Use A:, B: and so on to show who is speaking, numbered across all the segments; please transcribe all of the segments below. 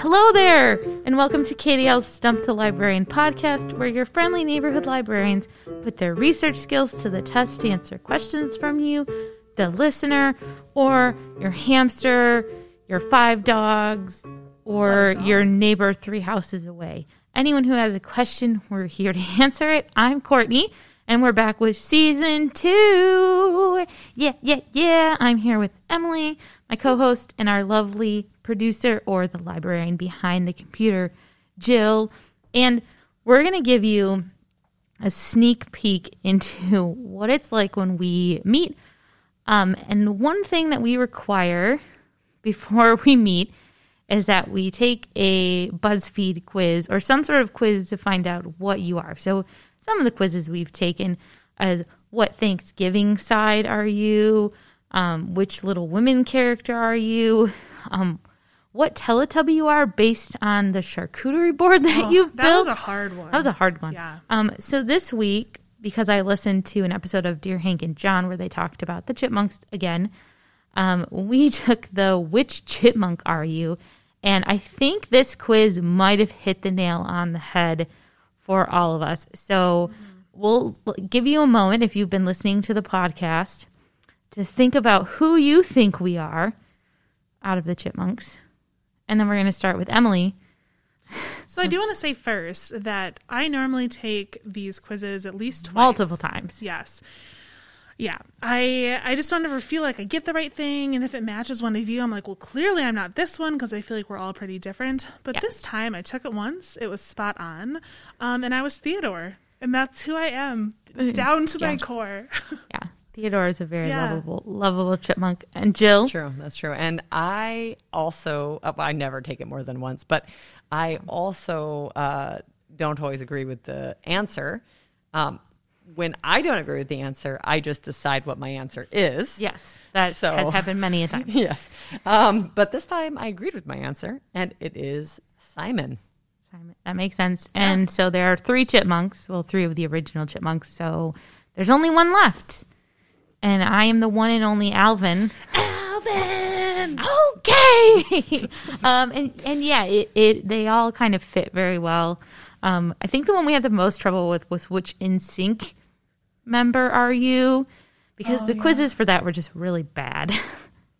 A: Hello there, and welcome to KDL's Stump the Librarian podcast, where your friendly neighborhood librarians put their research skills to the test to answer questions from you, the listener, or your hamster, your five dogs, or your neighbor three houses away. Anyone who has a question, we're here to answer it. I'm Courtney, and we're back with season two. Yeah, yeah, yeah. I'm here with Emily, my co host, and our lovely producer or the librarian behind the computer, Jill. And we're going to give you a sneak peek into what it's like when we meet. Um, and one thing that we require before we meet is that we take a BuzzFeed quiz or some sort of quiz to find out what you are. So, some of the quizzes we've taken as what Thanksgiving side are you? Um, which Little Women character are you? Um, what Teletubby you are based on the charcuterie board that
B: Oh,
A: you've
B: that
A: built.
B: That was a hard one.
A: That was a hard one.
B: Yeah.
A: Um, so this week, because I listened to an episode of Dear Hank and John where they talked about the chipmunks again, um, we took the which chipmunk are you? And I think this quiz might have hit the nail on the head for all of us. So we'll give you a moment if you've been listening to the podcast to think about who you think we are out of the chipmunks. And then we're going to start with Emily.
B: So I do want to say first that I normally take these quizzes at least twice.
A: Multiple times.
B: Yes. Yeah. I I just don't ever feel like I get the right thing and if it matches one of you I'm like, well clearly I'm not this one because I feel like we're all pretty different. But
A: Yeah.
B: this time I took it once. It was spot on. Um and I was Theodore. And that's who I am down to my core.
A: Yeah. Theodore is a very
B: Yeah.
A: lovable, lovable chipmunk. And Jill,
C: True, that's true. And I also, uh, I never take it more than once, but I also uh, don't always agree with the answer. Um, when I don't agree with the answer, I just decide what my answer is.
A: yes, that
C: So-
A: has happened many a time.
C: yes. Um, but this time I agreed with my answer, and it is Simon.
A: Simon, That makes sense. And so there are three chipmunks. Well, three of the original chipmunks. So there's only one left. And I am the one and only Alvin. Alvin! Okay! um, and, and yeah, it, it they all kind of fit very well. Um, I think the one we had the most trouble with was which NSYNC member are you? Because the quizzes for that were just really bad.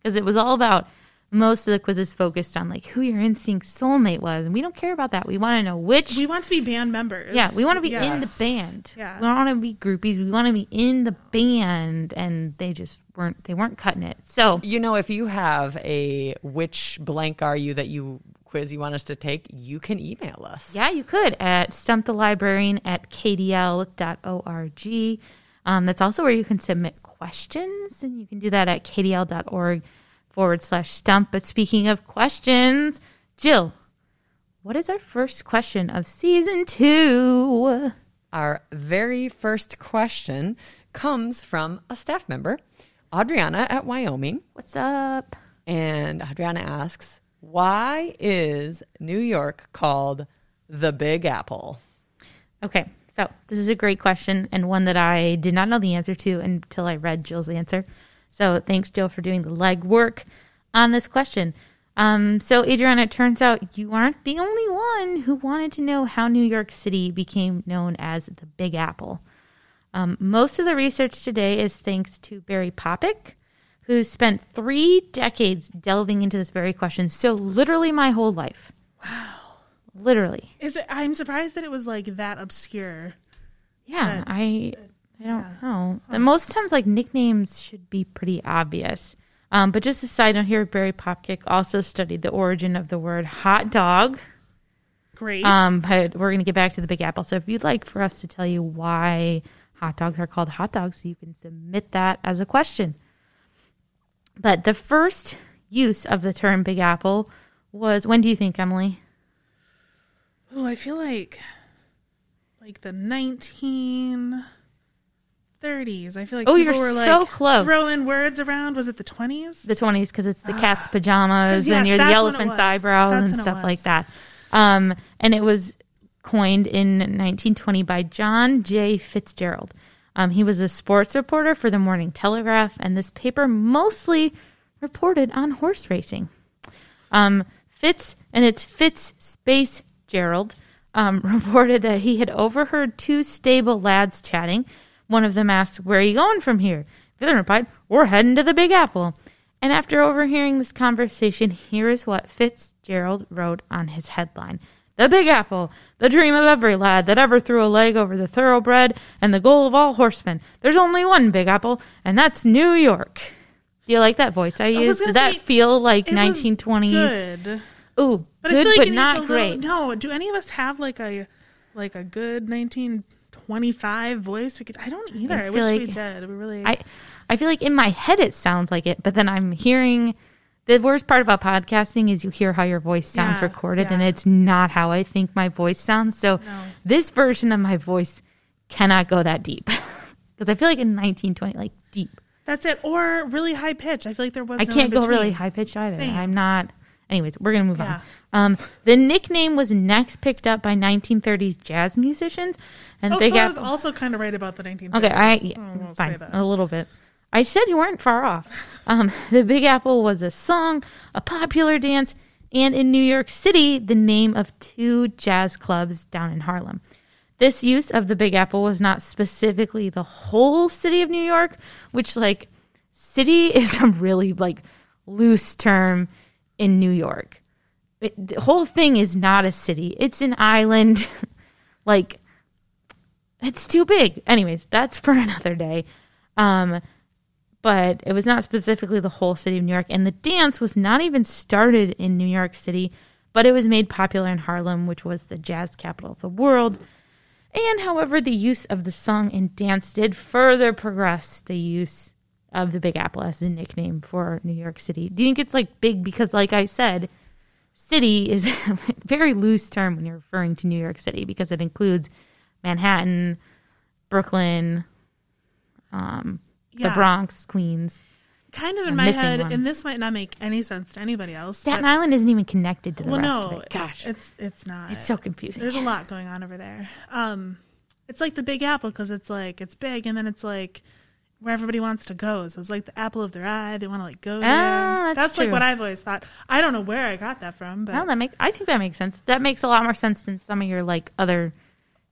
A: Because it was all about most of the quizzes focused on like who your NSYNC soulmate was, and we don't care about that. We want to know which.
B: we want to be band members.
A: yeah, we want to be in the band.
B: Yeah.
A: we don't want to be groupies. We want to be in the band, and they just weren't. They weren't cutting it. So
C: You know, if you have a which blank are you that you quiz you want us to take, you can email us.
A: Yeah, you could at stumpthelibrarian at kdl.org. Um, that's also where you can submit questions, and you can do that at kdl.org forward slash stump. But speaking of questions, Jill, what is our first question of season two?
C: Our very first question comes from a staff member, Adriana at Wyoming.
A: What's up?
C: And Adriana asks, Why is New York called the Big Apple?
A: Okay, so this is a great question and one that I did not know the answer to until I read Jill's answer. So thanks, Jill, for doing the legwork on this question. Um, so, Adriana, it turns out you aren't the only one who wanted to know how New York City became known as the Big Apple. Um, most of the research today is thanks to Barry Popik, who spent three decades delving into this very question. So, literally, my whole life. Wow. Literally.
B: Is it I'm surprised that it was like that obscure.
A: Yeah, I I don't know. And most times, like nicknames should be pretty obvious. Um, but just a side note here, Barry Popkick also studied the origin of the word hot dog.
B: Great.
A: Um, but we're going to get back to the Big Apple. So if you'd like for us to tell you why hot dogs are called hot dogs, you can submit that as a question. But the first use of the term Big Apple was when do you think, Emily?
B: Oh, I feel like like the 1930s. I feel like
A: Oh, you're
B: were like
A: so close.
B: throwing words around. Was it the 20s?
A: the twenties because it's the cat's pajamas
B: yes,
A: and you're the
B: that's when it
A: elephant's eyebrows
B: That's
A: and stuff like that. Um, and it was coined in 1920 by John J. Fitzgerald. Um, he was a sports reporter for the Morning Telegraph, and this paper mostly reported on horse racing. Um, Fitz, and it's Fitz Space Gerald, um, reported that he had overheard two stable lads chatting. One of them asked, Where are you going from here? The other replied, We're heading to the Big Apple. And after overhearing this conversation, here is what Fitzgerald wrote on his headline The Big Apple, the dream of every lad that ever threw a leg over the thoroughbred, and the goal of all horsemen. There's only one Big Apple, and that's New York. Do you like that voice I used?
B: gonna
A: Does that feel like
B: It was
A: 1920s?
B: Good.
A: Ooh,
B: But I
A: good,
B: like
A: but
B: it needs a
A: not
B: little-
A: great.
B: no, do any of us have like a like a good 1925 voice? We could. I don't either.
A: I
B: I, wish
A: feel
B: we did. We really.
A: I I feel like in my head it sounds like it, but then I'm hearing the worst part about podcasting is you hear how your voice sounds
B: Yeah,
A: recorded and it's not how I think my voice sounds. So
B: No.
A: this version of my voice cannot go that deep. Cuz I feel like in 1920 like deep.
B: that's it. Or really high pitch. I feel like there was.
A: I
B: no
A: can't go really high pitched either.
B: Same.
A: I'm not Anyways, we're going to move
B: Yeah.
A: on. Um, the nickname was next picked up by 1930s jazz musicians and
B: Oh,
A: Big
B: so I was also kind of right about the 1930s.
A: Okay, I yeah, fine
B: say that.
A: a little bit. I said you weren't far off. Um, the Big Apple was a song, a popular dance, and in New York City, the name of two jazz clubs down in Harlem. This use of the Big Apple was not specifically the whole city of New York, which like city is a really like loose term in New York. It, the whole thing is not a city; it's an island. like it's too big. Anyways, that's for another day. Um, but it was not specifically the whole city of New York, and the dance was not even started in New York City, but it was made popular in Harlem, which was the jazz capital of the world. And however, the use of the song and dance did further progress the use of the Big Apple as a nickname for New York City. Do you think it's like big because, like I said, city is a very loose term when you're referring to New York City because it includes Manhattan, Brooklyn, um, the Bronx, Queens.
B: kind of in
A: I'm
B: my head,
A: one.
B: and this might not make any sense to anybody else.
A: Staten Island isn't even connected to the
B: well,
A: rest
B: no,
A: of it. Gosh,
B: it's it's not.
A: it's so confusing.
B: There's a lot going on over there. Um, it's like the Big Apple because it's like it's big, and then it's like where everybody wants to go. So it's like the apple of their eye. They want to like go there.
A: Ah, that's
B: like what I've always thought. I don't know where I got that from, but
A: No, that make I think that makes sense. That makes a lot more sense than some of your like other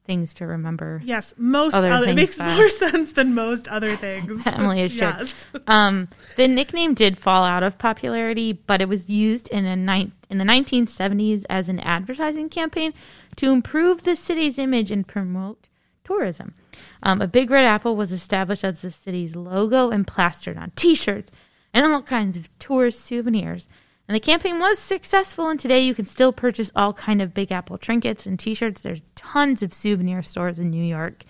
A: things to remember.
B: yes, most
A: Other
B: other, it makes
A: that-
B: more sense than most other things.
A: Emily is sure.
B: yes.
A: Um, the nickname did fall out of popularity, but it was used in a ni- in the 1970s as an advertising campaign to improve the city's image and promote tourism. Um, a big red apple was established as the city's logo and plastered on T-shirts and all kinds of tourist souvenirs. And the campaign was successful, and today you can still purchase all kind of Big Apple trinkets and T-shirts. There's tons of souvenir stores in New York.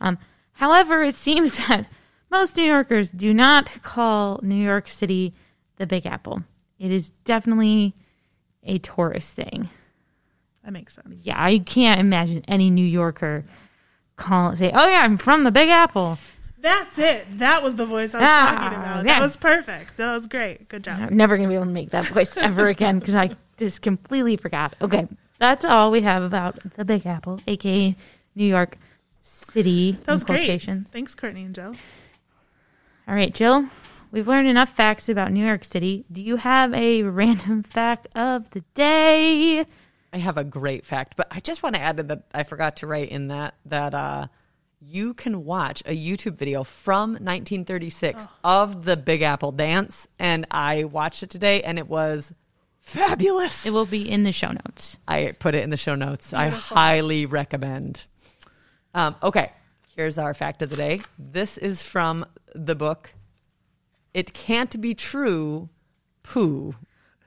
A: Um, however, it seems that most New Yorkers do not call New York City the Big Apple. It is definitely a tourist thing.
B: That makes sense.
A: Yeah, I can't imagine any New Yorker call and say, "Oh yeah, I'm from the Big Apple."
B: That's it. That was the voice I was
A: Ah,
B: talking about.
A: yeah.
B: That was perfect. That was great. Good job.
A: I'm never gonna be able to make that voice ever again because I just completely forgot. Okay, that's all we have about the Big Apple, aka New York City.
B: That was great. Thanks, Courtney and Jill.
A: All right, Jill, we've learned enough facts about New York City. Do you have a random fact of the day?
C: I have a great fact, but I just want to add that I forgot to write in that that uh, you can watch a YouTube video from 1936 of the Big Apple dance, and I watched it today, and it was fabulous.
A: It will be in the show notes.
C: I put it in the show notes. I highly recommend. Um, okay, here's our fact of the day. This is from the book "It Can't Be True." Pooh.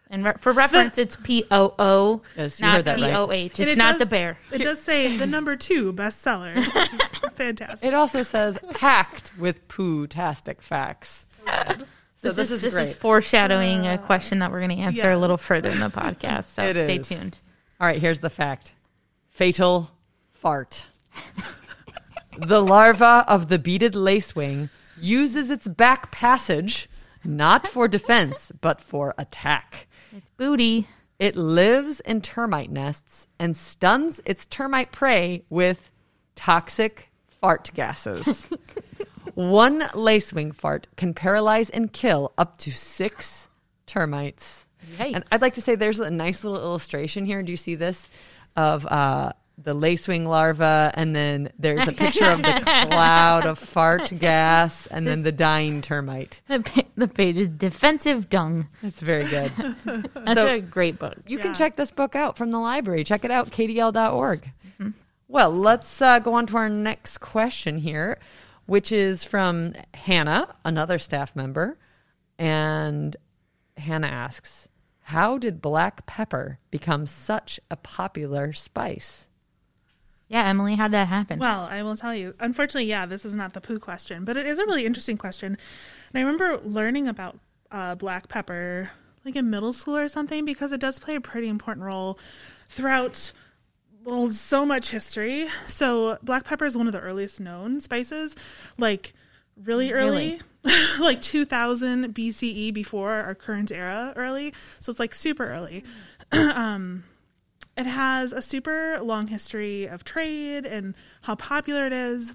A: And re- for reference, it's P O O,
C: Yes, you
A: not
C: heard that
A: P
C: right.
A: O H. It's
B: it
A: not the bear.
B: It does say the number two bestseller, which is fantastic.
C: It also says packed with poo-tastic facts. So this, is,
A: this
C: great.
A: is foreshadowing a uh, question that we're going to answer a little further in the podcast. So
C: It
A: stay
C: is.
A: tuned.
C: All right, here's the fact. Fatal fart. the larva of the beaded lacewing uses its back passage not for defense, but for attack.
A: It's booty.
C: It lives in termite nests and stuns its termite prey with toxic fart gases. One lacewing fart can paralyze and kill up to six termites.
A: Yikes.
C: And I'd like to say there's a nice little illustration here. Do you see this of uh, the lacewing larva, and then there's a picture of the cloud of fart gas, and then the dying termite.
A: The, pa- the page is defensive dung.
C: That's very good.
A: That's
C: So-
A: a great book.
C: You can check this book out from the library. Check it out, kdl.org. Well, let's uh, go on to our next question here, which is from Hannah, another staff member. And Hannah asks, How did black pepper become such a popular spice?
A: Yeah, Emily, how'd that happen?
B: Well, I will tell you. Unfortunately, yeah, this is not the poo question, but it is a really interesting question. And I remember learning about uh, black pepper like in middle school or something because it does play a pretty important role throughout well, so much history. So black pepper is one of the earliest known spices, like really early, like 2000 BCE before our current era early. So it's like super early. um, it has a super long history of trade and how popular it is.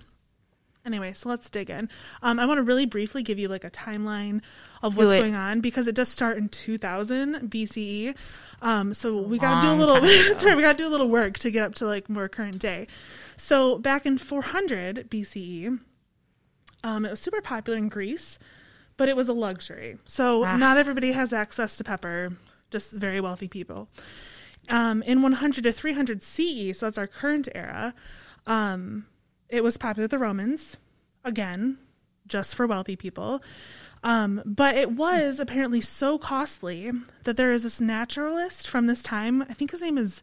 B: Anyway, so let's dig in. Um, I want to really briefly give you like a timeline of what's going on because it does start in 2000 BCE. Um, so we got to do a little. sorry, we got to do a little work to get up to like more current day. So back in 400 BCE, um, it was super popular in Greece, but it was a luxury. So
A: Ah.
B: not everybody has access to pepper, just very wealthy people. Um, in 100 to 300 CE, so that's our current era, um, it was popular with the Romans, again, just for wealthy people. Um, but it was apparently so costly that there is this naturalist from this time. I think his name is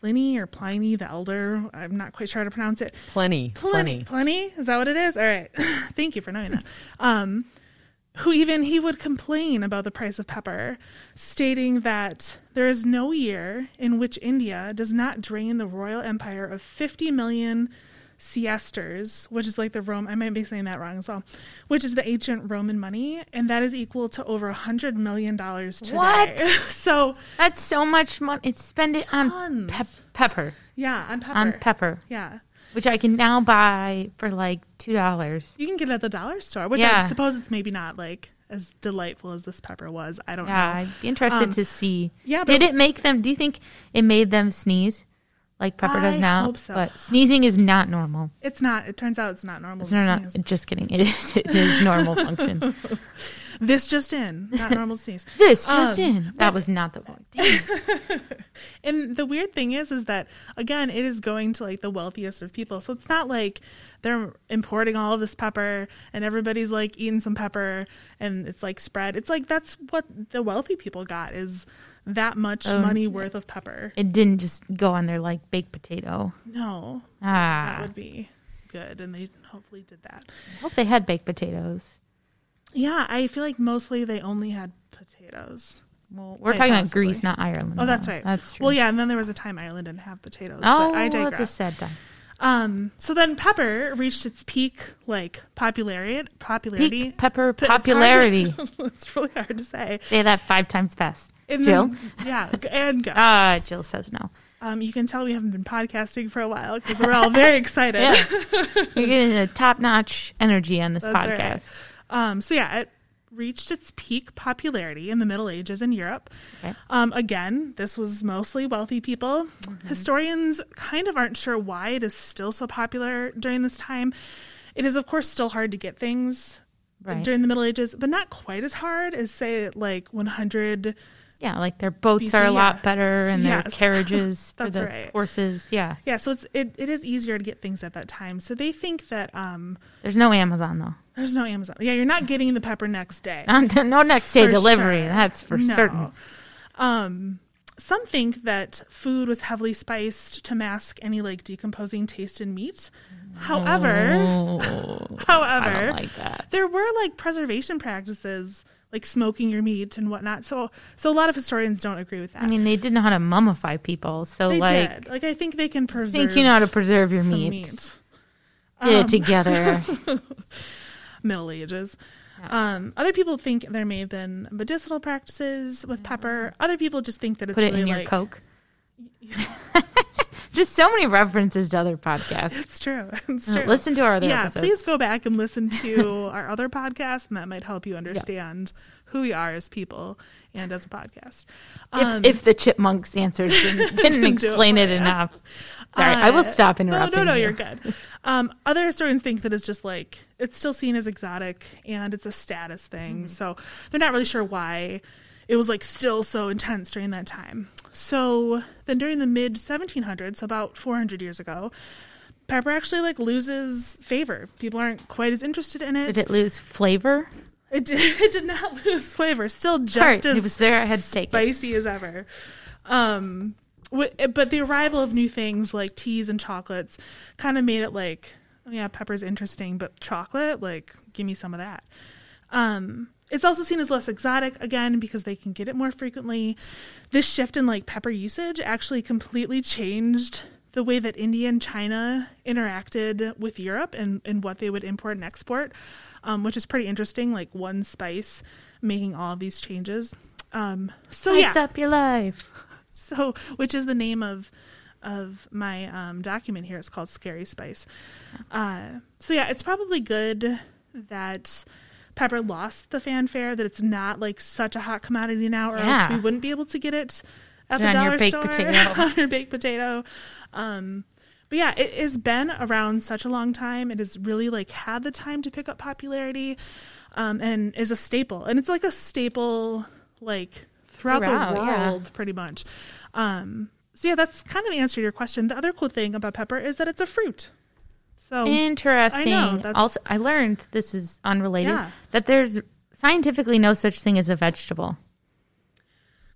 B: Pliny or Pliny the Elder. I'm not quite sure how to pronounce it.
C: Pliny.
B: Pliny. Pliny. Is that what it is? All right. Thank you for knowing that. Um, who even he would complain about the price of pepper, stating that there is no year in which India does not drain the royal empire of 50 million seesters, which is like the Rome. I might be saying that wrong as well, which is the ancient Roman money, and that is equal to over a hundred million dollars today.
A: What?
B: so
A: That's so much money. It's spend it on
B: Tons.
A: pep- pepper.
B: yeah, on pepper.
A: On pepper,
B: Yeah.
A: Which I can now buy for like two dollars.
B: You can get it at the dollar store, which
A: Yeah.
B: I suppose it's maybe not like as delightful as this pepper was. I don't
A: Yeah,
B: know.
A: I'd be interested
B: Um,
A: to see.
B: yeah,
A: did it make them? Do you think it made them sneeze like pepper does now?
B: hope so.
A: But sneezing is not normal.
B: It's not. It turns out it's not normal.
A: It's not. Just kidding. It is. It is normal function.
B: This just in, not normal sneeze.
A: This just
B: Um,
A: in. That was not the point.
B: And the weird thing is, is that again, it is going to like the wealthiest of people. So it's not like they're importing all of this pepper and everybody's like eating some pepper and it's like spread. It's like that's what the wealthy people got is that much
A: Um,
B: money worth of pepper.
A: It didn't just go on there like baked potato.
B: No,
A: Ah.
B: that would be good, and they hopefully did that.
A: I hope they had baked potatoes.
B: Yeah, I feel like mostly they only had potatoes.
A: Well, we're
B: Quite
A: talking about
B: possibly.
A: Greece, not Ireland.
B: Oh, that's
A: though.
B: right.
A: That's true.
B: Well, yeah, and then there was a time Ireland didn't have potatoes.
A: Oh,
B: but I
A: that's a
B: digress.
A: sad time.
B: Um, so then pepper reached its peak, like popularity. Popularity.
A: Peak pepper
B: it's hard
A: popularity.
B: it's really hard to say.
A: Say that five times fast.
B: And
A: Jill?
B: then- yeah, and go.
A: Ah, Jill says no.
B: Um, you can tell we haven't been podcasting for a while because we're all very excited.
A: Yeah. You're getting a top notch energy on this
B: That's right. Um, so yeah, it reached its peak popularity in the Middle Ages in Europe.
A: Okay.
B: Um, again, this was mostly wealthy people.
A: Mm-hmm.
B: Historians kind of aren't sure why it is still so popular during this time. It is, of course, still hard to get things
A: Right.
B: during the Middle Ages, but not quite as hard as, say, like 100.
A: Yeah, like their boats
B: BC,
A: are a lot better and their carriages for
B: That's
A: the
B: right.
A: horses. Yeah.
B: Yeah, so it's it, it is easier to get things at that time. So they think that um,
A: There's no Amazon though.
B: There's no Amazon. Yeah, you're not getting the pepper next day.
A: no next day
B: For
A: delivery.
B: sure.
A: That's for
B: No.
A: certain.
B: Um, some think that food was heavily spiced to mask any like decomposing taste in meat. However,
A: Oh,
B: however,
A: like
B: there were like preservation practices like smoking your meat and whatnot. So, so a lot of historians don't agree with that.
A: I mean, they didn't know how to mummify people, so
B: they
A: like,
B: did. Like, I think they can
A: I
B: preserve.
A: think you know how to preserve your meat.
B: meat.
A: Get it
B: Um,
A: together.
B: Middle Ages. Um, other people think there may have been medicinal practices with pepper. Other people just think that it's
A: Put it
B: really
A: in your
B: like
A: Coke. Just so many references to other podcasts.
B: It's true. It's
A: Uh,
B: true.
A: listen to our other
B: yeah,
A: episodes.
B: please go back and listen to our other podcast, and that might help you understand who we are as people and as a podcast. Um,
A: if, if the chipmunks answers didn't, didn't
B: it
A: explain it
B: you.
A: enough. Sorry, I will
B: Uh,
A: stop interrupting.
B: No, no, no,
A: you.
B: you're good. Um, other historians think that it's just like it's still seen as exotic and it's a status thing. So they're not really sure why it was like still so intense during that time. So then during the mid 1700s, so about 400 years ago, pepper actually like loses favor. People aren't quite as interested in it.
A: Did it lose flavor?
B: It did, it did not lose flavor. Still just as
A: it was there. I had
B: spicy as ever. Um, but the arrival of new things like teas and chocolates kind of made it like, yeah, pepper's interesting, but chocolate, like, give me some of that. Um, it's also seen as less exotic again because they can get it more frequently. This shift in like pepper usage actually completely changed the way that India and China interacted with Europe and, and what they would import and export, um, which is pretty interesting. Like one spice making all of these changes. Um, so
A: Spice
B: yeah,
A: up your life.
B: so which is the name of of my um, document here. It's called Scary Spice. Uh, so yeah, it's probably good that pepper lost the fanfare. That it's not like such a hot commodity now, or
A: Yeah.
B: else we wouldn't be able to get it at the
A: On your
B: dollar
A: baked
B: store
A: potato.
B: on your baked potato. Um, but yeah, it has been around such a long time. It has really like had the time to pick up popularity, um, and is a staple. And it's like a staple like throughout, the
A: yeah.
B: world, pretty much. Um, so yeah, that's kind of the answer to your question. The other cool thing about pepper is that it's a fruit. So
A: Interesting.
B: I know,
A: also, I learned this is unrelated
B: Yeah.
A: that there's scientifically no such thing as a vegetable.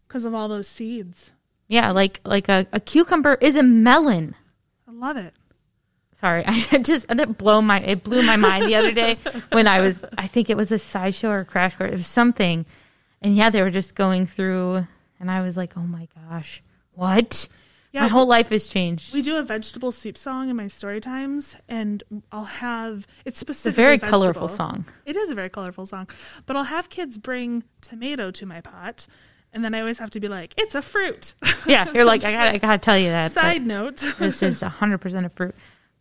B: because of all those seeds,
A: Yeah, like like a, a cucumber is a melon.
B: I love it.
A: Sorry, I just that blow my it blew my mind the other day when I was I think it was a SciShow or a crash course. It was something, and yeah, they were just going through, and I was like, oh my gosh, what?
B: Yeah,
A: my whole life has changed.
B: We do a vegetable soup song in my story times, and I'll have it's
A: It's a
B: specific.
A: very colorful song.
B: It is a very colorful song, but I'll have kids bring tomato to my pot, and then I always have to be like, "It's a fruit."
A: Yeah, you're like I got I gotta tell you that.
B: Side note:
A: this is 100% a fruit.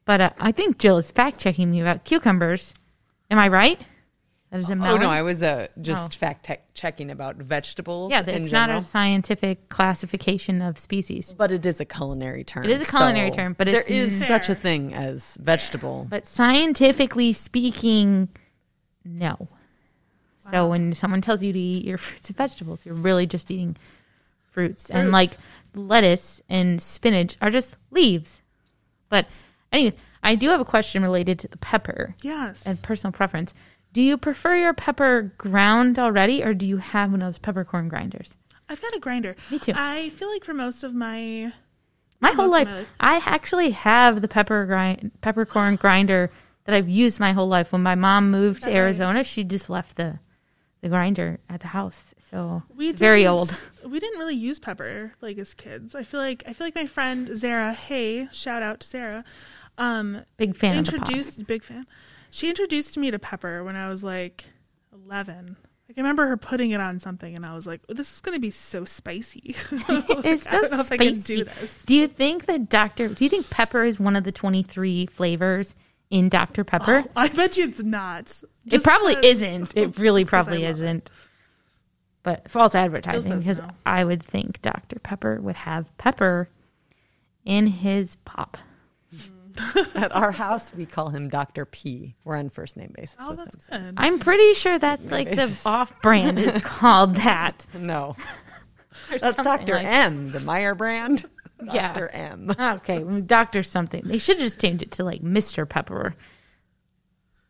A: But uh, I think Jill is fact checking me about cucumbers. Am I right? That is a
C: Oh no, I was uh, just
A: Oh.
C: fact tech checking about vegetables.
A: yeah, that
C: in
A: it's not
C: general.
A: a scientific classification of species.
C: but it is a culinary term.
A: It is a culinary
C: so
A: term, but
C: there
A: it's
C: is
B: n-
C: such a thing as vegetable.
A: But scientifically speaking, no. So when someone tells you to eat your fruits and vegetables, you're really just eating fruits. And like lettuce and spinach are just leaves. But anyways, I do have a question related to the pepper.
B: yes,
A: and personal preference. Do you prefer your pepper ground already, or do you have one of those peppercorn grinders?
B: I've got a grinder.
A: Me too.
B: I feel like for most of my
A: My whole life,
B: my life.
A: I actually have the pepper grind, peppercorn grinder that I've used my whole life. When my mom moved to
B: that right?
A: Arizona, she just left the the grinder at the house. So
B: we
A: it's very old.
B: We didn't really use pepper like as kids. I feel like I feel like my friend Zara. Hey, shout out to Sarah. Um,
A: Big fan of the pot.
B: introduced big fan. She introduced me to pepper when I was like eleven. Like I remember her putting it on something, and I was like, oh, "This is going to be so spicy." Like,
A: It's
B: I don't
A: so
B: know if I can
A: spicy.
B: do this.
A: Do you think that Dr. Do you think pepper is one of the twenty three flavors in Dr. Pepper?
B: Oh, I bet you it's not.
A: it probably isn't. It really
B: just
A: probably
B: it.
A: isn't. But false advertising because
B: no.
A: I would think Dr. Pepper would have pepper in his pop.
C: At our house, we call him Doctor P. We're on first name basis
B: Oh,
C: with
B: that's
C: him.
B: good.
A: I'm pretty sure that's like the off brand is called that.
C: No,
A: Or
C: that's
A: something
C: Doctor
A: like-
C: M, the Meijer brand.
A: Yeah.
C: Doctor M.
A: Okay, well, Doctor something. They should have just changed it to like Mr. Pepper.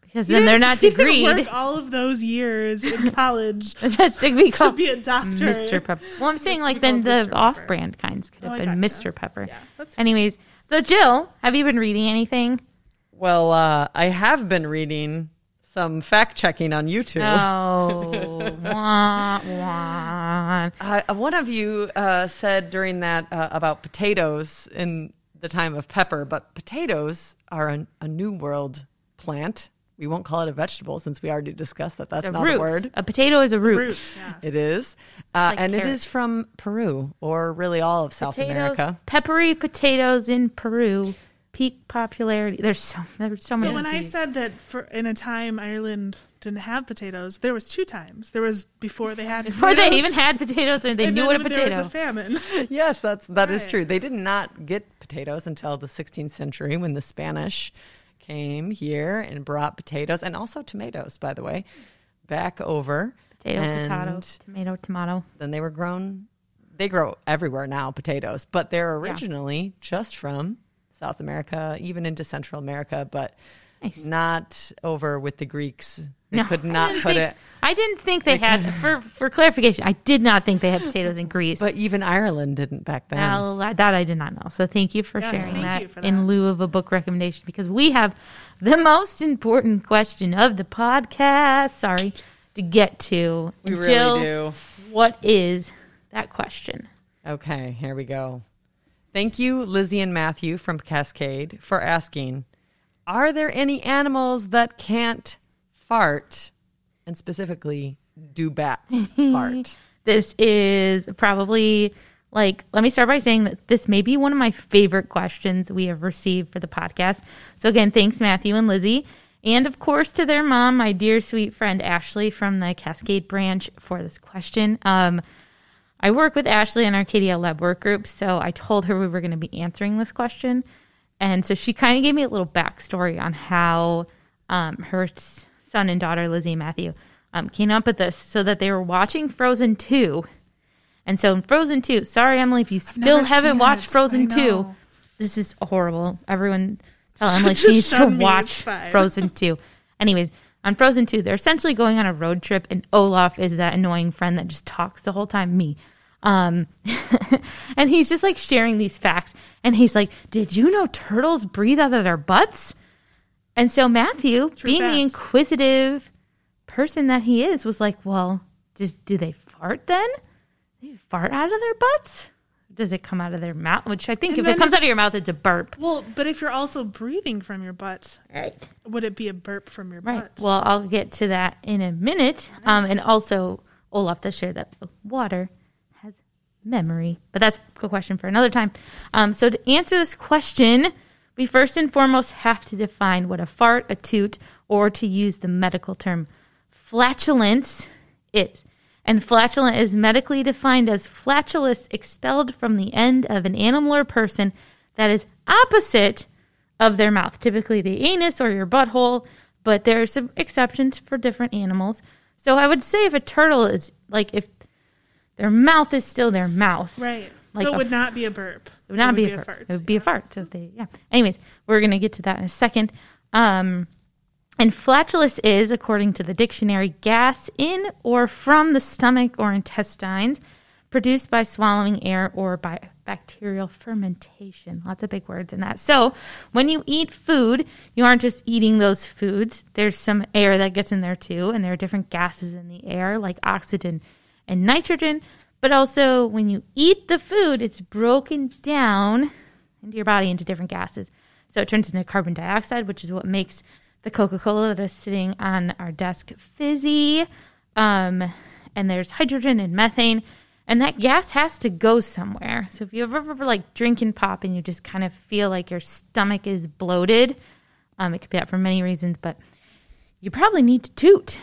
A: Because then they're
B: didn't-
A: not
B: you didn't
A: degreed.
B: work all of those years in college
A: It has to be
B: to
A: called
B: be a doctor.
A: Mr. Pepper. Well, I'm saying like then the off-brand kinds could
B: Oh,
A: have
B: I
A: been
B: gotcha.
A: Mr. Pepper.
B: Yeah, that's
A: Anyways, so Jill, have you been reading anything?
C: Well, uh, I have been reading some fact checking on YouTube.
A: Oh, wah, wah.
C: Uh, one of you uh, said during that uh, about potatoes in the time of pepper, but potatoes are a, a New World plant. We won't call it a vegetable since we already discussed that that's
A: A
C: not
A: root.
C: a word.
A: A potato is a root.
B: Roots, yeah.
C: It is. Uh,
A: like
C: and it
A: carrot.
C: is from Peru or really all of South
A: Potatoes,
C: America.
A: peppery potatoes in Peru, peak popularity. There's so there's so,
B: So
A: many.
B: when I said that for in a time Ireland didn't have potatoes, there was two times. There was before they had
A: before they even had potatoes and they
B: and
A: knew what a
B: when There
A: potato.
B: was a famine.
C: Yes, that's that is
B: Right.
C: true. They did not get potatoes until the 16th century when the Spanish came here and brought potatoes and also tomatoes, by the way, back over.
A: Potato, potato, tomato, tomato.
C: Then they were grown. They grow everywhere now, potatoes, but they're
A: Yeah.
C: originally just from South America, even into Central America, but
A: Nice.
C: not over with the Greeks. They
A: No,
C: could
A: I
C: not
A: didn't
C: put
A: think-
C: it.
A: I didn't think they had. For for clarification, I did not think they had potatoes in Greece.
C: But even Ireland didn't back then.
A: Well, that that I did not know. So thank you for
B: Yes,
A: sharing that,
B: you for
A: in lieu of a book recommendation because we have the most important question of the podcast. Sorry to get to.
C: we really
A: Jill,
C: do.
A: What is that question?
C: Okay, here we go. Thank you, Lizzie and Matthew from Cascade, for asking Are there any animals that can't fart? And specifically, do bats fart?
A: This is probably like, let me start by saying that this may be one of my favorite questions we have received for the podcast. So, again, thanks, Matthew and Lizzie. And of course, to their mom, my dear sweet friend Ashley from the Cascade branch, for this question. Um, I work with Ashley in our KDL Lab work group, so I told her we were going to be answering this question. And so she kind of gave me a little backstory on how um, her son and daughter, Lizzie and Matthew, um, came up with this so that they were watching Frozen 2. And so in Frozen 2, sorry, Emily, if you still haven't watched
B: it.
A: Frozen 2, this is horrible. Everyone tell Emily she needs to
B: shun me, it's
A: watch. Frozen 2. Anyways, on Frozen 2, they're essentially going on a road trip, and Olaf is that annoying friend that just talks the whole time, me. Um, and he's just like sharing these facts. And he's like, Did you know turtles breathe out of their butts? And so Matthew,
B: True
A: being the inquisitive person that he is, was like, Well, just do they fart then? They fart out of their butts? Does it come out of their mouth? Which I think
B: And
A: if it comes
B: if-
A: out of your mouth, it's a burp.
B: well, but if you're also breathing from your butt,
A: Right.
B: would it be a burp from your
A: Right.
B: butt?
A: Well, I'll get to that in a minute. Um, and also, Olaf does share that water memory, but that's a question for another time. Um, so to answer this question, we first and foremost have to define what a fart, a toot, or to use the medical term, flatulence is. And flatulent is medically defined as flatulence expelled from the end of an animal or person that is opposite of their mouth, typically the anus or your butthole, but there are some exceptions for different animals. So I would say if a turtle is like if their mouth is still their mouth,
B: right.
A: like
B: so it would
A: f-
B: not be a burp.
A: it would not be, a, fart. It would be a fart. So if they, yeah. Anyways, we're gonna get to that in a second. Um, and flatulence is, according to the dictionary, gas in or from the stomach or intestines produced by swallowing air or by bacterial fermentation. Lots of big words in that. So, when you eat food, you aren't just eating those foods. There's some air that gets in there too, and there are different gases in the air, like oxygen and nitrogen. But also, when you eat the food, it's broken down into your body into different gases. So it turns into carbon dioxide, which is what makes the Coca Cola that is sitting on our desk fizzy. Um, and there's hydrogen and methane. And that gas has to go somewhere. So if you ever, ever like drinking pop and you just kind of feel like your stomach is bloated, um, it could be that for many reasons, but you probably need to toot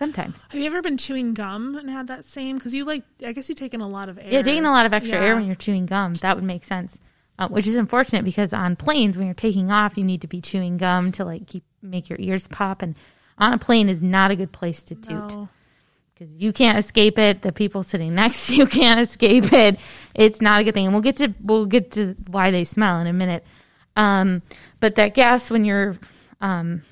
A: sometimes.
B: Have you ever been chewing gum and had that same? Because you like, I guess you take in a lot of air.
A: Yeah, taking a lot of extra
B: Yeah.
A: air when you're chewing gum, that would make sense. Uh, which is unfortunate because on planes, when you're taking off, you need to be chewing gum to like keep make your ears pop. And on a plane is not a good place to toot
B: No.
A: because you can't escape it. The people sitting next to you can't escape it. It's not a good thing. And we'll get to we'll get to why they smell in a minute. Um, but that gas when your um,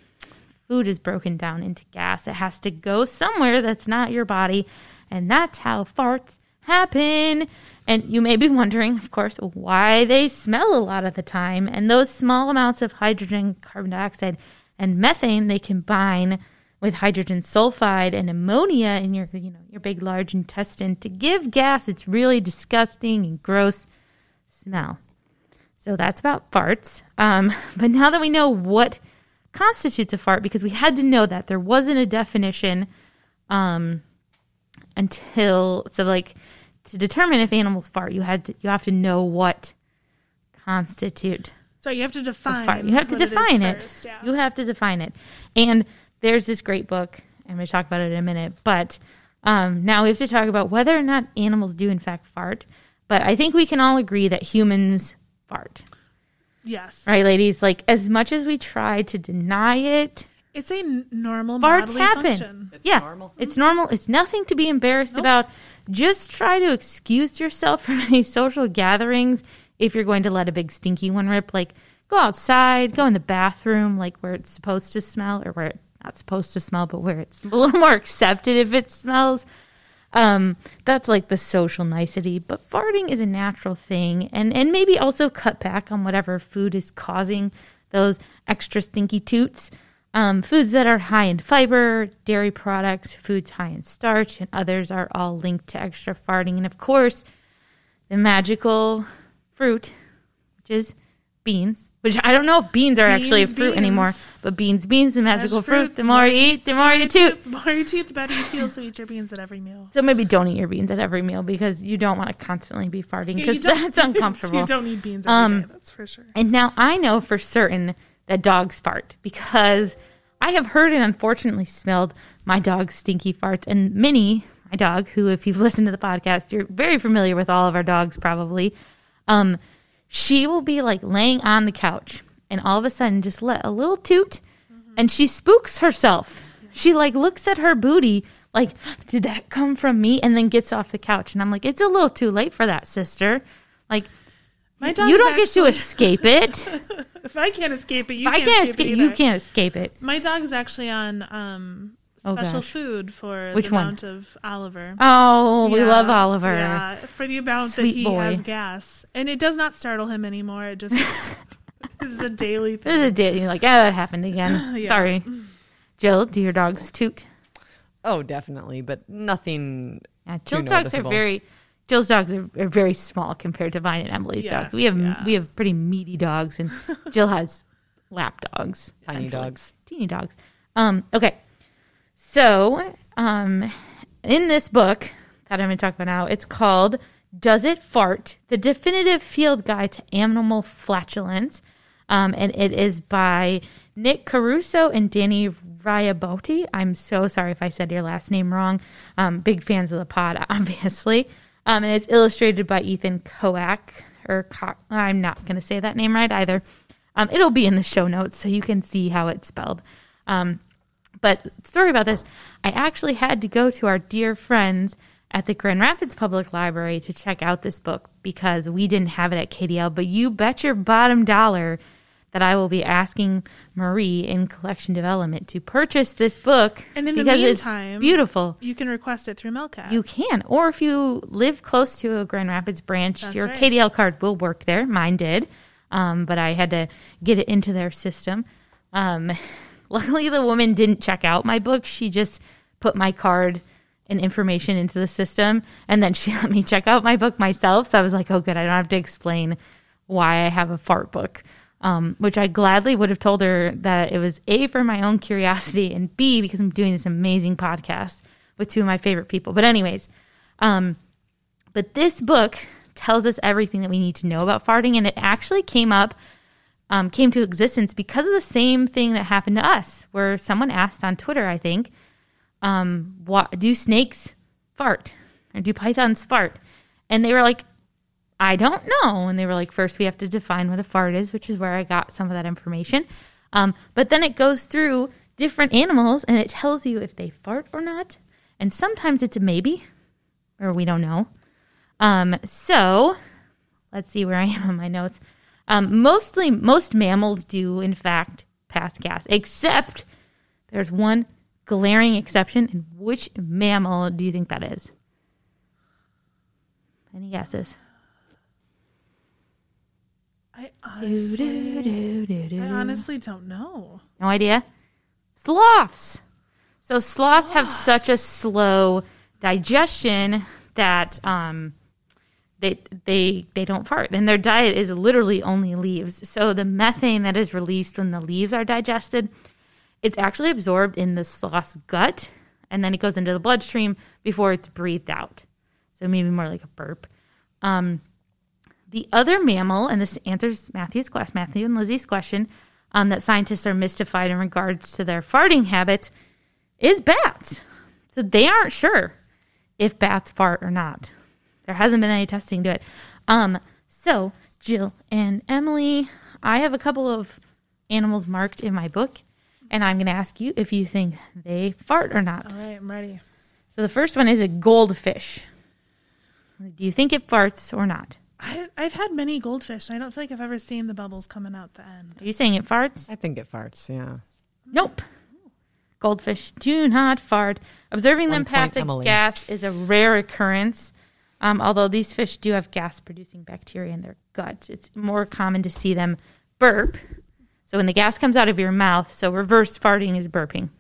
A: food is broken down into gas, it has to go somewhere that's not your body, and that's how farts happen. And you may be wondering, of course, why they smell a lot of the time. And those small amounts of hydrogen, carbon dioxide, and methane they combine with hydrogen sulfide and ammonia in your you know your big large intestine to give gas its really disgusting and gross smell. So that's about farts. Um, but now that we know what constitutes a fart because we had to know that there wasn't a definition um, until so like to determine if animals fart, you had to, you have to know what constitute
B: So you have to
A: a
B: define.
A: You have to define it.
B: first, yeah.
A: You have to define it. And there's this great book. I'm going to talk about it in a minute. But um, now we have to talk about whether or not animals do in fact fart. But I think we can all agree that humans fart,
B: yes.
A: right, ladies? Like as much as we try to deny it,
B: It's a n- normal
A: farts
B: bodily
A: happen.
B: function.
C: It's
A: yeah,
C: normal.
A: it's normal. It's nothing to be embarrassed about. Just try to excuse yourself from any social gatherings if you're going to let a big stinky one rip. Like go outside, go in the bathroom, like where it's supposed to smell, or where it's not supposed to smell, but where it's a little more accepted if it smells. Um, that's like the social nicety, but farting is a natural thing, and and maybe also cut back on whatever food is causing those extra stinky toots. Um, foods that are high in fiber, dairy products, foods high in starch, and others are all linked to extra farting. And of course, the magical fruit, which is beans, which I don't know if beans are actually a
B: Beans,
A: fruit anymore, but beans, beans, the magical
B: fruit.
A: fruit. The more you eat, the more you toot.
B: The more you toot, the better you feel. So eat your beans at every meal.
A: So maybe don't eat your beans at every meal because you don't want to constantly be farting because
B: don't-
A: that's uncomfortable.
B: you don't need beans every
A: Um,
B: day, That's for sure.
A: And now I know for certain that dogs fart because I have heard and unfortunately smelled my dog's stinky farts. And Minnie, my dog, who, if you've listened to the podcast, you're very familiar with all of our dogs probably, um, she will be like laying on the couch and all of a sudden just let a little toot and she spooks herself. She like looks at her booty like, did that come from me? And then gets off the couch. And I'm like, it's a little too late for that, sister. Like,
B: My dog
A: you don't get to escape it.
B: If I can't escape it, you
A: If
B: can't,
A: can't
B: escape,
A: escape,
B: it
A: you can't escape it.
B: My dog is actually on um,
A: Oh,
B: special
A: gosh.
B: food for
A: Which
B: the
A: one?
B: amount of Oliver.
A: Oh, we love Oliver.
B: Yeah, for the amount
A: Sweet
B: that he
A: boy.
B: has gas, and it does not startle him anymore. It just this is a daily thing.
A: There's a day you're like, oh, that happened again.
B: Yeah.
A: Sorry. Jill, do your dogs toot?
C: Oh, definitely, but nothing.
A: Yeah,
C: Too
A: Jill's dogs are very. Jill's dogs are, are very small compared to Vine and Emily's
B: Yes,
A: dogs. We have
B: yeah.
A: we have pretty meaty dogs, and Jill has lap dogs,
C: Tiny dogs.
A: teeny dogs. Um, okay, so um, in this book that I'm going to talk about now, it's called "Does It Fart: The Definitive Field Guide to Animal Flatulence," um, and it is by Nick Caruso and Dani Rabaiotti. I'm so sorry if I said your last name wrong. Um, big fans of the pod, obviously. Um, and it's illustrated by Ethan Koak or Co- I'm not going to say that name right either. Um, it'll be in the show notes so you can see how it's spelled. Um, but story about this, I actually had to go to our dear friends at the Grand Rapids Public Library to check out this book because we didn't have it at KDL. But you bet your bottom dollar that I will be asking Marie in collection development to purchase this book
B: And in the meantime-
A: beautiful.
B: You can request it through MeLCat.
A: You can, or if you live close to a Grand Rapids branch,
B: That's
A: your
B: right.
A: KDL card will work there. Mine did, um, but I had to get it into their system. Um, luckily, the woman didn't check out my book. She just put my card and information into the system, and then she let me check out my book myself. So I was like, "Oh, good! I don't have to explain why I have a fart book." Um, which I gladly would have told her that it was A, for my own curiosity, and B, because I'm doing this amazing podcast with two of my favorite people. But, anyways, um, but this book tells us everything that we need to know about farting, and it actually came up, um, came to existence because of the same thing that happened to us, where someone asked on Twitter, I think, um, what, do snakes fart? Or do pythons fart? And they were like, I don't know. And they were like, first we have to define what a fart is, which is where I got some of that information. Um, but then it goes through different animals and it tells you if they fart or not. And sometimes it's a maybe, or we don't know. Um, so let's see where I am on my notes. Um, mostly, most mammals do, in fact, pass gas, except there's one glaring exception. And which mammal do you think that is? Any guesses?
B: I honestly,
A: do, do, do.
B: I honestly don't know.
A: No idea. Sloths. So sloths have such a slow digestion that um, they they they don't fart, and their diet is literally only leaves. So the methane that is released when the leaves are digested, it's actually absorbed in the sloth's gut, and then it goes into the bloodstream before it's breathed out. So maybe more like a burp. Um, the other mammal, and this answers Matthew's question, Matthew and Lizzie's question, um, that scientists are mystified in regards to their farting habits, is bats. So they aren't sure if bats fart or not. There hasn't been any testing to it. Um, so Jill and Emily, I have a couple of animals marked in my book, and I'm going to ask you if you think they fart or not.
B: All right, I'm ready.
A: So the first one is a goldfish. Do you think it farts or not?
B: I, I've had many goldfish. and I don't feel like I've ever seen the bubbles coming out the end.
A: Are you saying it farts?
C: I think it farts. Yeah.
A: Nope. Goldfish do not fart. Observing them
C: One
A: pass a
C: Emily.
A: gas is a rare occurrence. Um, although these fish do have gas producing bacteria in their gut, it's more common to see them burp. So when the gas comes out of your mouth, so reverse farting is burping.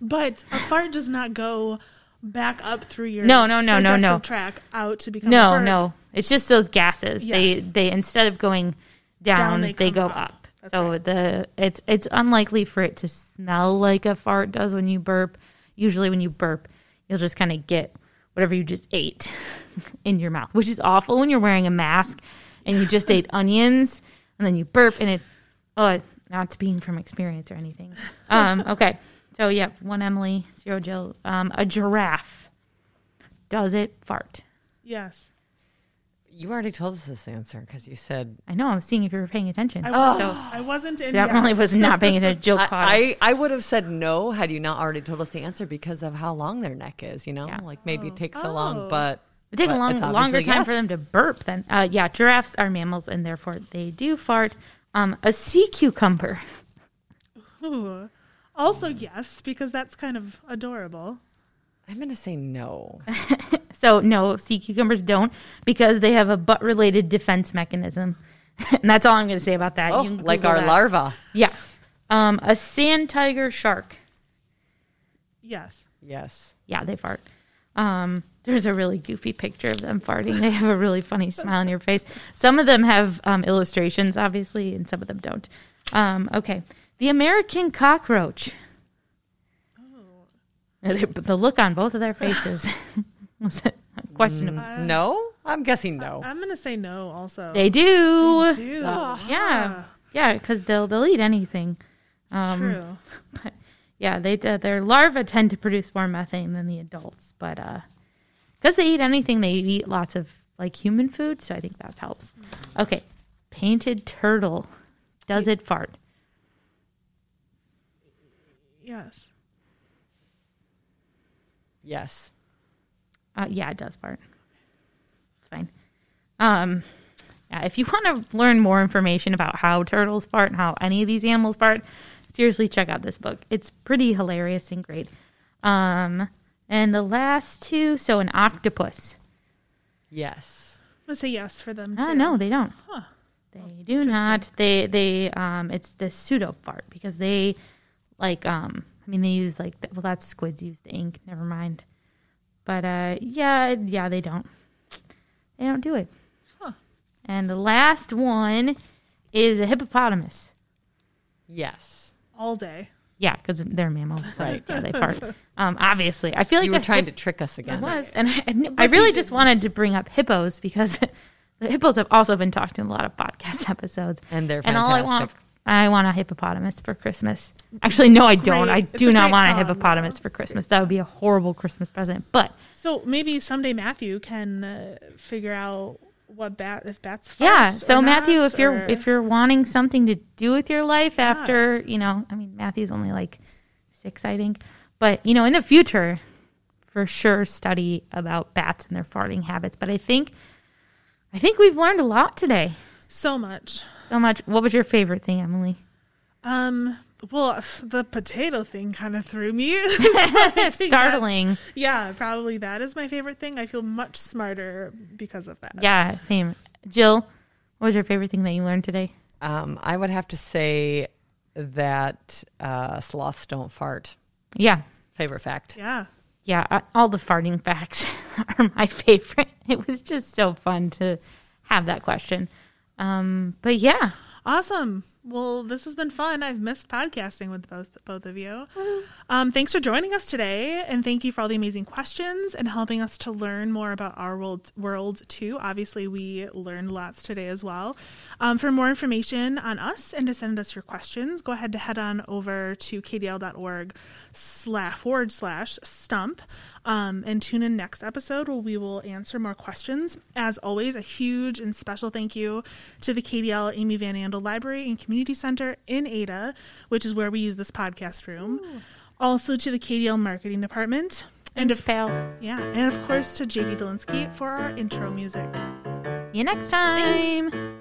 B: But a fart does not go back up through your
A: No, no, no, no, no.
B: track out to become a
A: No, no, it's just those gases. They
B: Yes.
A: they instead of going down,
B: Down,
A: they,
B: they
A: go up.
B: up.
A: So
B: right.
A: the it's it's unlikely for it to smell like a fart does when you burp. Usually when you burp, you'll just kind of get whatever you just ate in your mouth, which is awful when you're wearing a mask and you just ate onions and then you burp and it oh not speaking from experience or anything. Um, okay. So yeah, one Emily, zero Jill. Um, a giraffe. Does it fart?
B: Yes.
C: You already told us this answer because you said
A: I know. I'm seeing if you were paying attention.
B: I, was,
A: So
B: I wasn't in.
A: that really
B: yes.
A: was not paying attention. Jill
C: I. I, I would have said no had you not already told us the answer because of how long their neck is. You know,
A: Yeah.
C: like maybe it takes so
B: Oh.
C: long, but
A: It takes a
C: but
A: long, longer time
C: yes.
A: for them to burp than. Uh, yeah, giraffes are mammals and therefore they do fart. Um, a sea cucumber.
B: Ooh. Also, yes, because that's kind of adorable.
C: I'm going to say no.
A: So no, sea cucumbers don't because they have a butt-related defense mechanism, and that's all I'm going to say about that.
C: Oh, like our
A: that.
C: larva.
A: Yeah. Um, a sand tiger shark.
B: Yes.
C: Yes.
A: Yeah, they fart. Um, there's a really goofy picture of them farting. They have a really funny smile on your face. Some of them have um, illustrations, obviously, and some of them don't. Um, okay. The American cockroach. The look on both of their faces was questionable.
C: Mm, no? I'm guessing no.
B: I'm gonna say no. Also,
A: They do.
B: They do. Ah.
A: Yeah. Ah. Yeah, because they'll, they'll eat anything. Um,
B: True.
A: But yeah, they uh, their larvae tend to produce more methane than the adults, but uh, because they eat anything, they eat lots of like human food, so I think that helps. Mm. Okay, painted turtle. Does it fart?
B: Yes.
C: Yes.
A: Uh, yeah, it does fart. It's fine. Um, yeah, if you want to learn more information about how turtles fart and how any of these animals fart, seriously check out this book. It's pretty hilarious and great. Um, and the last two, so an octopus.
C: Yes.
B: I'm gonna say yes for them too.
A: Oh no, they don't.
B: Huh.
A: They do not. They they um it's the pseudo fart because they like um I mean they use like well that's squids use the ink. Never mind. But uh yeah yeah they don't. They don't do it.
B: Huh.
A: And the last one is a hippopotamus.
C: Yes.
B: All day.
A: Yeah, because they're mammals. so,
C: Right.
A: Yeah, they fart. Um, obviously, I feel like
C: you were trying
A: hip-
C: to trick us
A: It
C: again.
A: was, and I, and I really just wanted to bring up hippos because the hippos have also been talked in a lot of podcast episodes,
C: And they're
A: and all I want,
C: fantastic.
A: I want a hippopotamus for Christmas. Actually, no, I don't. I
B: It's
A: do not want a hippopotamus
B: though.
A: for Christmas. That would be a horrible Christmas present. But
B: So maybe someday Matthew can uh, figure out what bat if bats. Fart
A: yeah, so Matthew,
B: not,
A: if you're
B: or-
A: if you're wanting something to do with your life after, you know, I mean, Matthew's only like six, I think, but you know, in the future, for sure, study about bats and their farting habits. But I think, I think we've learned a lot today.
B: so much.
A: So much. What was your favorite thing, Emily?
B: Um. Well, the potato thing kind of threw me. I that-
A: Startling.
B: yeah, probably that is my favorite thing. I feel much smarter because of that.
A: Yeah, same. Jill, what was your favorite thing that you learned today?
C: Um, I would have to say that uh, sloths don't fart.
A: Yeah,
C: Favorite fact.
B: Yeah.
A: yeah, uh, all the farting facts are my favorite. It was just so fun to have that question. Um, but yeah,
B: Awesome. Well, this has been fun. I've missed podcasting with both both of you. Um, thanks for joining us today, and thank you for all the amazing questions and helping us to learn more about our world world too. Obviously, we learned lots today as well. Um, for more information on us and to send us your questions, go ahead to head on over to kdl.org slash forward slash stump. Um, and tune in next episode where we will answer more questions. As always, a huge and special thank you to the KDL Amy Van Andel Library and Community Center in Ada, which is where we use this podcast room. Also to the KDL Marketing Department.
A: and
B: And of
A: fails.
B: yeah, and of course to JD Dolinsky for our intro music.
A: See you next time.